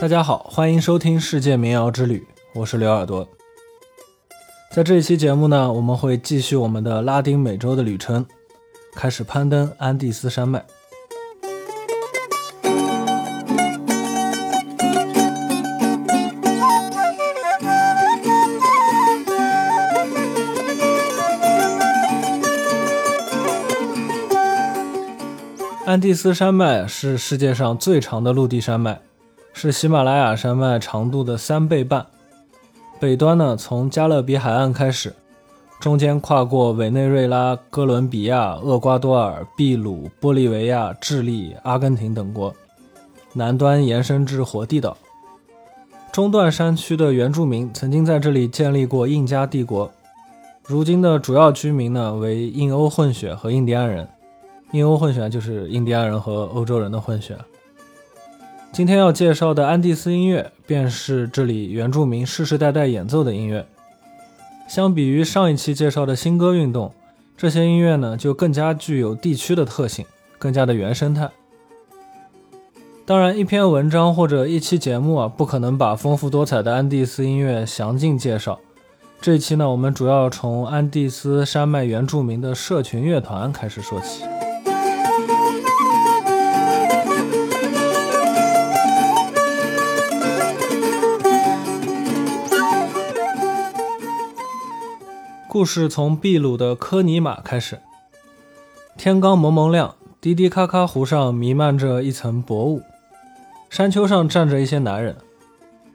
大家好，欢迎收听《世界民谣之旅》，我是刘耳朵。在这一期节目呢，我们会继续我们的拉丁美洲的旅程，开始攀登安第斯山脉。安第斯山脉是世界上最长的陆地山脉，是喜马拉雅山脉长度的三倍半。北端呢，从加勒比海岸开始，中间跨过委内瑞拉、哥伦比亚、厄瓜多尔、秘鲁、玻利维亚、智利、阿根廷等国，南端延伸至火地岛。中段山区的原住民曾经在这里建立过印加帝国，如今的主要居民呢为印欧混血和印第安人。印欧混血就是印第安人和欧洲人的混血。今天要介绍的安第斯音乐，便是这里原住民世世代代演奏的音乐。相比于上一期介绍的新歌运动，这些音乐呢就更加具有地区的特性，更加的原生态。当然，一篇文章或者一期节目啊，不可能把丰富多彩的安第斯音乐详尽介绍。这一期呢，我们主要从安第斯山脉原住民的社群乐团开始说起。故事从秘鲁的科尼马开始。天刚蒙蒙亮，滴滴咔咔湖上弥漫着一层薄雾，山丘上站着一些男人，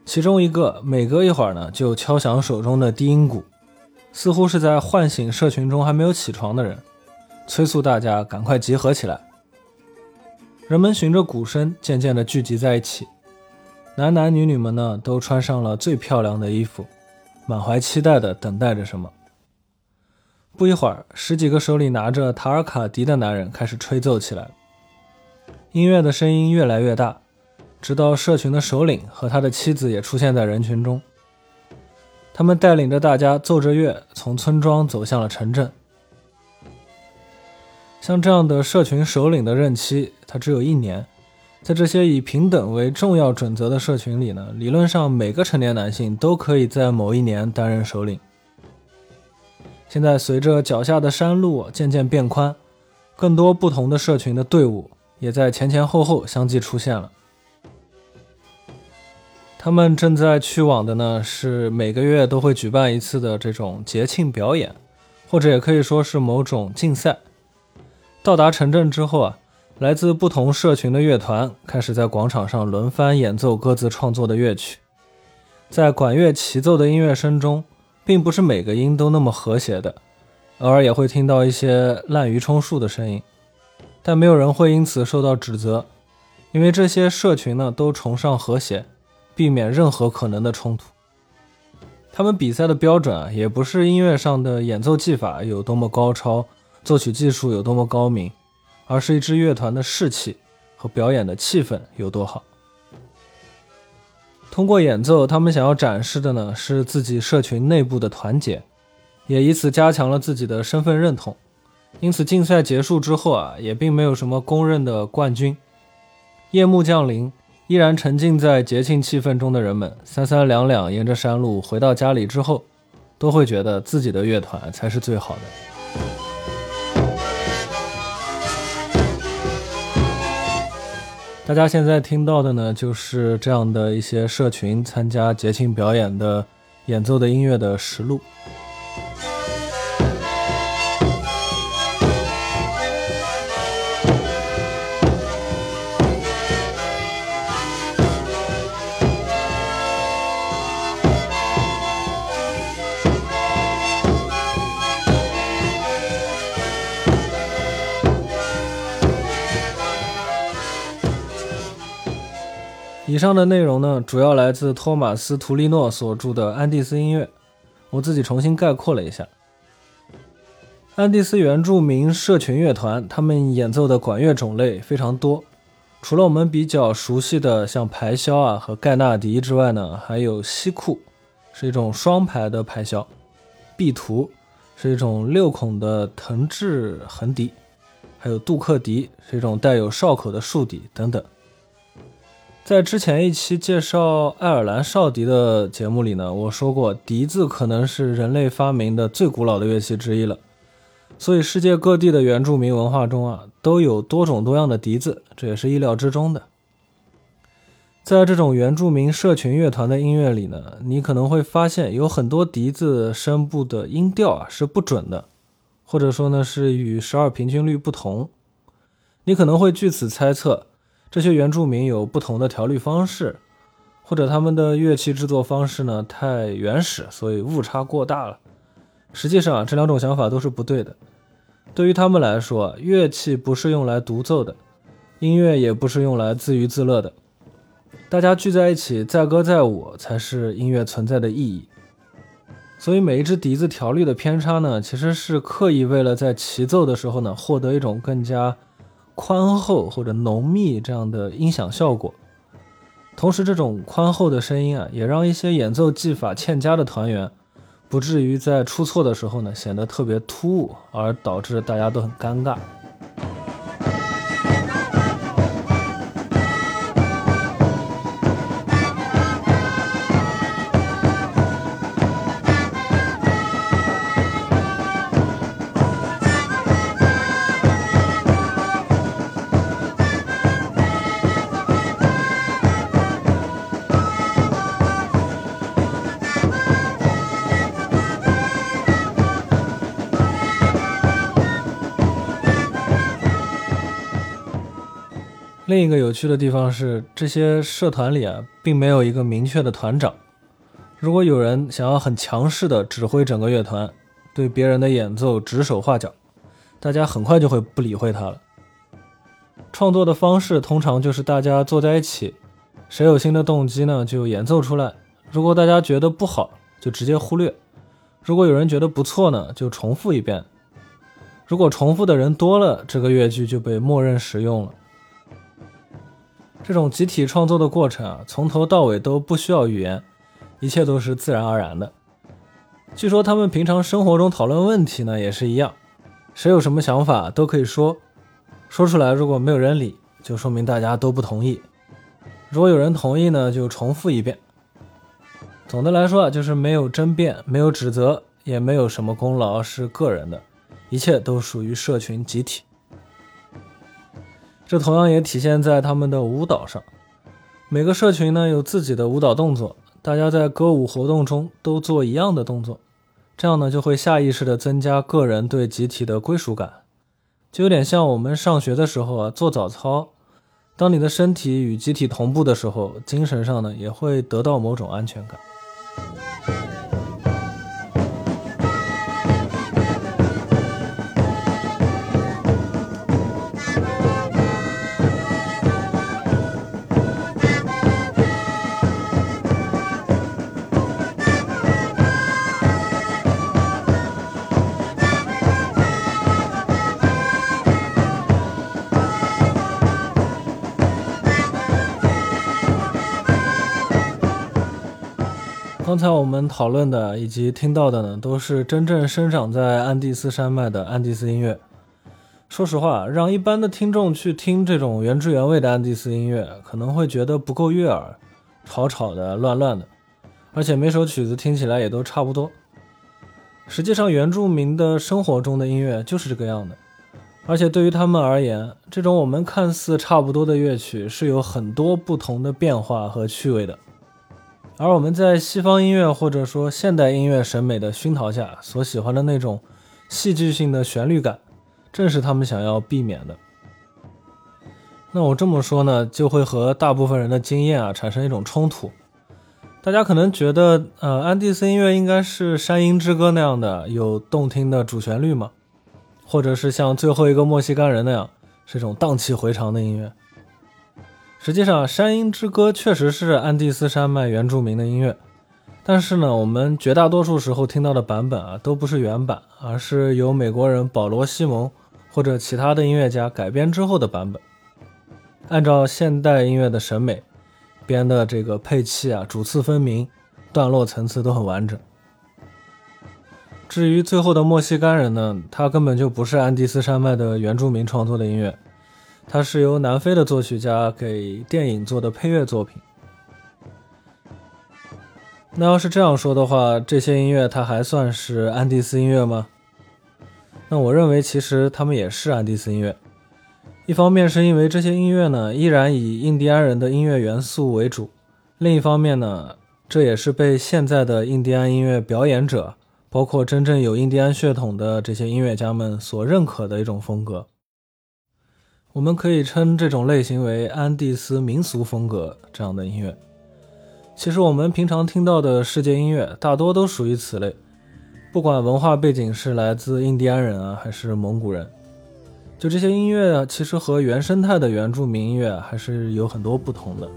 其中一个每隔一会儿呢就敲响手中的低音鼓，似乎是在唤醒社群中还没有起床的人，催促大家赶快集合起来。人们循着鼓声渐渐地聚集在一起，男男女女们呢都穿上了最漂亮的衣服，满怀期待地等待着什么。不一会儿，十几个手里拿着塔尔卡迪的男人开始吹奏起来。音乐的声音越来越大，直到社群的首领和他的妻子也出现在人群中。他们带领着大家奏着乐，从村庄走向了城镇。像这样的社群首领的任期，他只有一年。在这些以平等为重要准则的社群里呢，理论上每个成年男性都可以在某一年担任首领。现在，随着脚下的山路渐渐变宽，更多不同的社群的队伍也在前前后后相继出现了。他们正在去往的呢，是每个月都会举办一次的这种节庆表演，或者也可以说是某种竞赛。到达城镇之后啊，来自不同社群的乐团开始在广场上轮番演奏各自创作的乐曲，在管乐齐奏的音乐声中。并不是每个音都那么和谐的，偶尔也会听到一些滥竽充数的声音，但没有人会因此受到指责，因为这些社群呢都崇尚和谐，避免任何可能的冲突。他们比赛的标准啊，也不是音乐上的演奏技法有多么高超，作曲技术有多么高明，而是一支乐团的士气和表演的气氛有多好。通过演奏，他们想要展示的呢是自己社群内部的团结，也以此加强了自己的身份认同。因此，竞赛结束之后啊，也并没有什么公认的冠军。夜幕降临，依然沉浸在节庆气氛中的人们，三三两两沿着山路回到家里之后，都会觉得自己的乐团才是最好的。大家现在听到的呢，就是这样的一些社群参加节庆表演的演奏的音乐的实录。以上的内容呢，主要来自托马斯·图利诺所著的《安第斯音乐》，我自己重新概括了一下。安第斯原住民社群乐团，他们演奏的管乐种类非常多，除了我们比较熟悉的像排箫啊和盖纳迪之外呢，还有西库，是一种双排的排箫；毕图是一种六孔的藤制横笛；还有杜克笛是一种带有哨口的竖笛等等。在之前一期介绍爱尔兰哨笛的节目里呢，我说过笛子可能是人类发明的最古老的乐器之一了。所以世界各地的原住民文化中啊，都有多种多样的笛子，这也是意料之中的。在这种原住民社群乐团的音乐里呢，你可能会发现有很多笛子声部的音调啊是不准的，或者说呢是与十二平均律不同。你可能会据此猜测，这些原住民有不同的调律方式，或者他们的乐器制作方式呢太原始，所以误差过大了。实际上啊，这两种想法都是不对的。对于他们来说，乐器不是用来独奏的，音乐也不是用来自娱自乐的。大家聚在一起载歌载舞才是音乐存在的意义。所以每一支笛子调律的偏差呢，其实是刻意为了在齐奏的时候呢，获得一种更加宽厚或者浓密这样的音响效果。同时，这种宽厚的声音啊，也让一些演奏技法欠佳的团员，不至于在出错的时候呢，显得特别突兀，而导致大家都很尴尬。另一个有趣的地方是，这些社团里啊，并没有一个明确的团长。如果有人想要很强势的指挥整个乐团，对别人的演奏指手画脚，大家很快就会不理会他了。创作的方式通常就是大家坐在一起，谁有新的动机呢，就演奏出来。如果大家觉得不好，就直接忽略；如果有人觉得不错呢，就重复一遍。如果重复的人多了，这个乐句就被默认使用了。这种集体创作的过程啊，从头到尾都不需要语言，一切都是自然而然的。据说他们平常生活中讨论问题呢，也是一样，谁有什么想法都可以说，说出来如果没有人理，就说明大家都不同意；如果有人同意呢，就重复一遍。总的来说啊，就是没有争辩，没有指责，也没有什么功劳是个人的，一切都属于社群集体。这同样也体现在他们的舞蹈上。每个社群呢有自己的舞蹈动作，大家在歌舞活动中都做一样的动作，这样呢就会下意识地增加个人对集体的归属感，就有点像我们上学的时候啊做早操。当你的身体与集体同步的时候，精神上呢也会得到某种安全感。刚才我们讨论的以及听到的呢，都是真正生长在安第斯山脉的安第斯音乐。说实话，让一般的听众去听这种原汁原味的安第斯音乐，可能会觉得不够悦耳，吵吵的、乱乱的，而且每首曲子听起来也都差不多。实际上，原住民的生活中的音乐就是这个样的，而且对于他们而言，这种我们看似差不多的乐曲是有很多不同的变化和趣味的。而我们在西方音乐或者说现代音乐审美的熏陶下所喜欢的那种戏剧性的旋律感，正是他们想要避免的。那我这么说呢，就会和大部分人的经验啊产生一种冲突。大家可能觉得，呃，安第斯音乐应该是《山鹰之歌》那样的有动听的主旋律吗？或者是像最后一个墨西哥人那样，是一种荡气回肠的音乐？实际上，《山鹰之歌》确实是安第斯山脉原住民的音乐，但是呢，我们绝大多数时候听到的版本啊，都不是原版，而是由美国人保罗·西蒙或者其他的音乐家改编之后的版本。按照现代音乐的审美编的这个配器啊，主次分明，段落层次都很完整。至于最后的墨西哥人呢，他根本就不是安第斯山脉的原住民创作的音乐。它是由南非的作曲家给电影做的配乐作品。那要是这样说的话，这些音乐它还算是安第斯音乐吗？那我认为其实他们也是安第斯音乐。一方面是因为这些音乐呢依然以印第安人的音乐元素为主，另一方面呢，这也是被现在的印第安音乐表演者，包括真正有印第安血统的这些音乐家们所认可的一种风格。我们可以称这种类型为安第斯民俗风格这样的音乐。其实我们平常听到的世界音乐大多都属于此类，不管文化背景是来自印第安人啊，还是蒙古人，就这些音乐啊，其实和原生态的原住民音乐还是有很多不同的。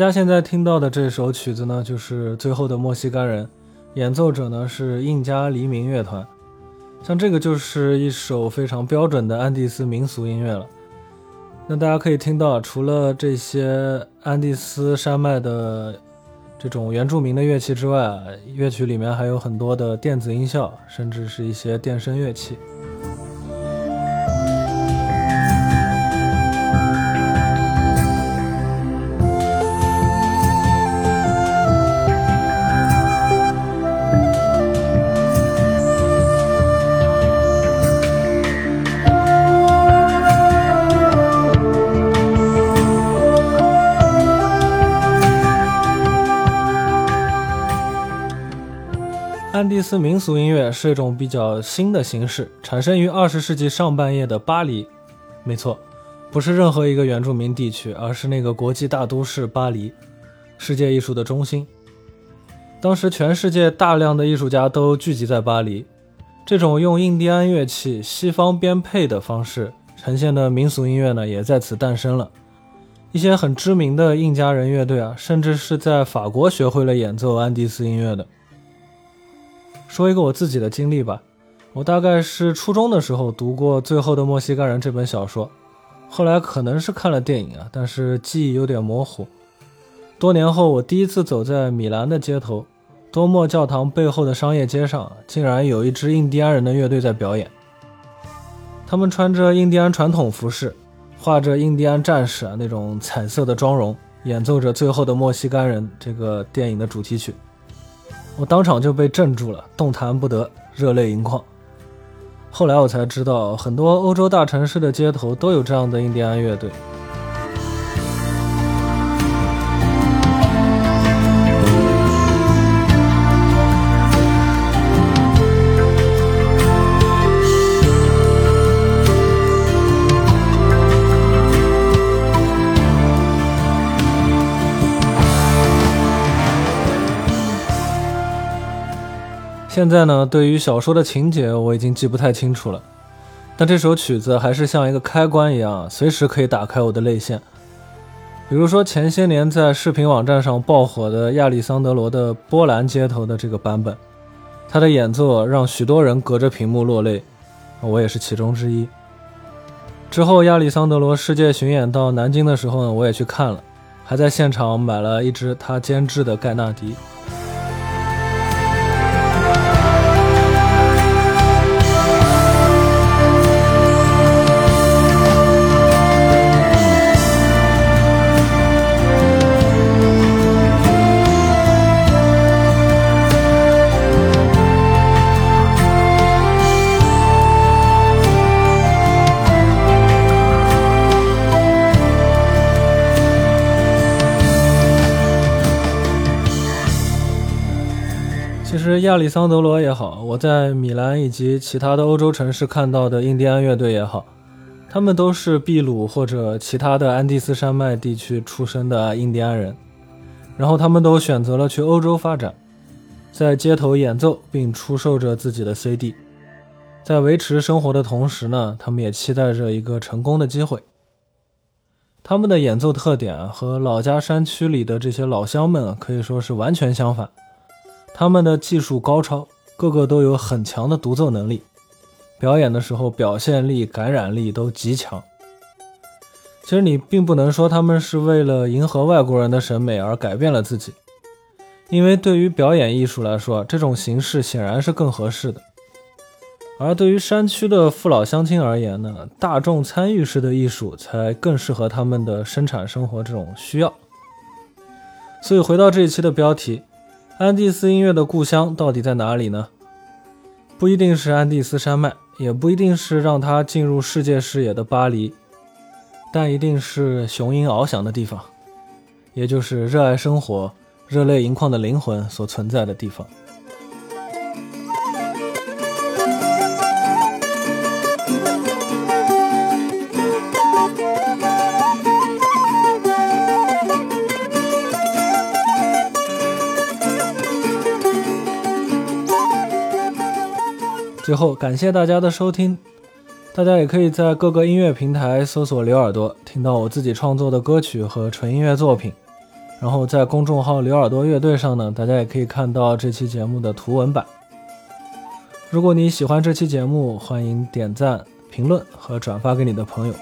大家现在听到的这首曲子呢，就是《最后的莫西干人》，演奏者呢是印加黎明乐团。像这个就是一首非常标准的安第斯民俗音乐了。那大家可以听到，除了这些安第斯山脉的这种原住民的乐器之外，乐曲里面还有很多的电子音效，甚至是一些电声乐器。第斯民俗音乐是一种比较新的形式，产生于二十世纪上半叶的巴黎。没错，不是任何一个原住民地区，而是那个国际大都市巴黎，世界艺术的中心。当时全世界大量的艺术家都聚集在巴黎。这种用印第安乐器、西方编配的方式呈现的民俗音乐呢，也在此诞生了。一些很知名的印加人乐队啊，甚至是在法国学会了演奏安第斯音乐的。说一个我自己的经历吧，我大概是初中的时候读过《最后的墨西哥人》这本小说，后来可能是看了电影啊，但是记忆有点模糊。多年后，我第一次走在米兰的街头，多莫教堂背后的商业街上，竟然有一支印第安人的乐队在表演。他们穿着印第安传统服饰，画着印第安战士啊那种彩色的妆容，演奏着《最后的墨西哥人》这个电影的主题曲。我当场就被镇住了，动弹不得，热泪盈眶。后来我才知道，很多欧洲大城市的街头都有这样的印第安乐队。现在呢，对于小说的情节我已经记不太清楚了，但这首曲子还是像一个开关一样，随时可以打开我的泪腺。比如说前些年在视频网站上爆火的亚历桑德罗的《波兰街头》的这个版本，他的演奏让许多人隔着屏幕落泪，我也是其中之一。之后亚历桑德罗世界巡演到南京的时候呢，我也去看了，还在现场买了一支他监制的盖纳迪。其实亚里桑德罗也好，我在米兰以及其他的欧洲城市看到的印第安乐队也好，他们都是秘鲁或者其他的安第斯山脉地区出生的印第安人，然后他们都选择了去欧洲发展，在街头演奏并出售着自己的 CD，在维持生活的同时呢，他们也期待着一个成功的机会。他们的演奏特点和老家山区里的这些老乡们可以说是完全相反。他们的技术高超，个个都有很强的独奏能力，表演的时候表现力、感染力都极强。其实你并不能说他们是为了迎合外国人的审美而改变了自己，因为对于表演艺术来说，这种形式显然是更合适的。而对于山区的父老乡亲而言呢，大众参与式的艺术才更适合他们的生产生活这种需要。所以回到这一期的标题，安第斯音乐的故乡到底在哪里呢？不一定是安第斯山脉，也不一定是让他进入世界视野的巴黎，但一定是雄鹰翱翔的地方，也就是热爱生活、热泪盈眶的灵魂所存在的地方。最后，感谢大家的收听。大家也可以在各个音乐平台搜索“刘耳朵”，听到我自己创作的歌曲和纯音乐作品。然后在公众号“刘耳朵乐队”上呢，大家也可以看到这期节目的图文版。如果你喜欢这期节目，欢迎点赞、评论和转发给你的朋友。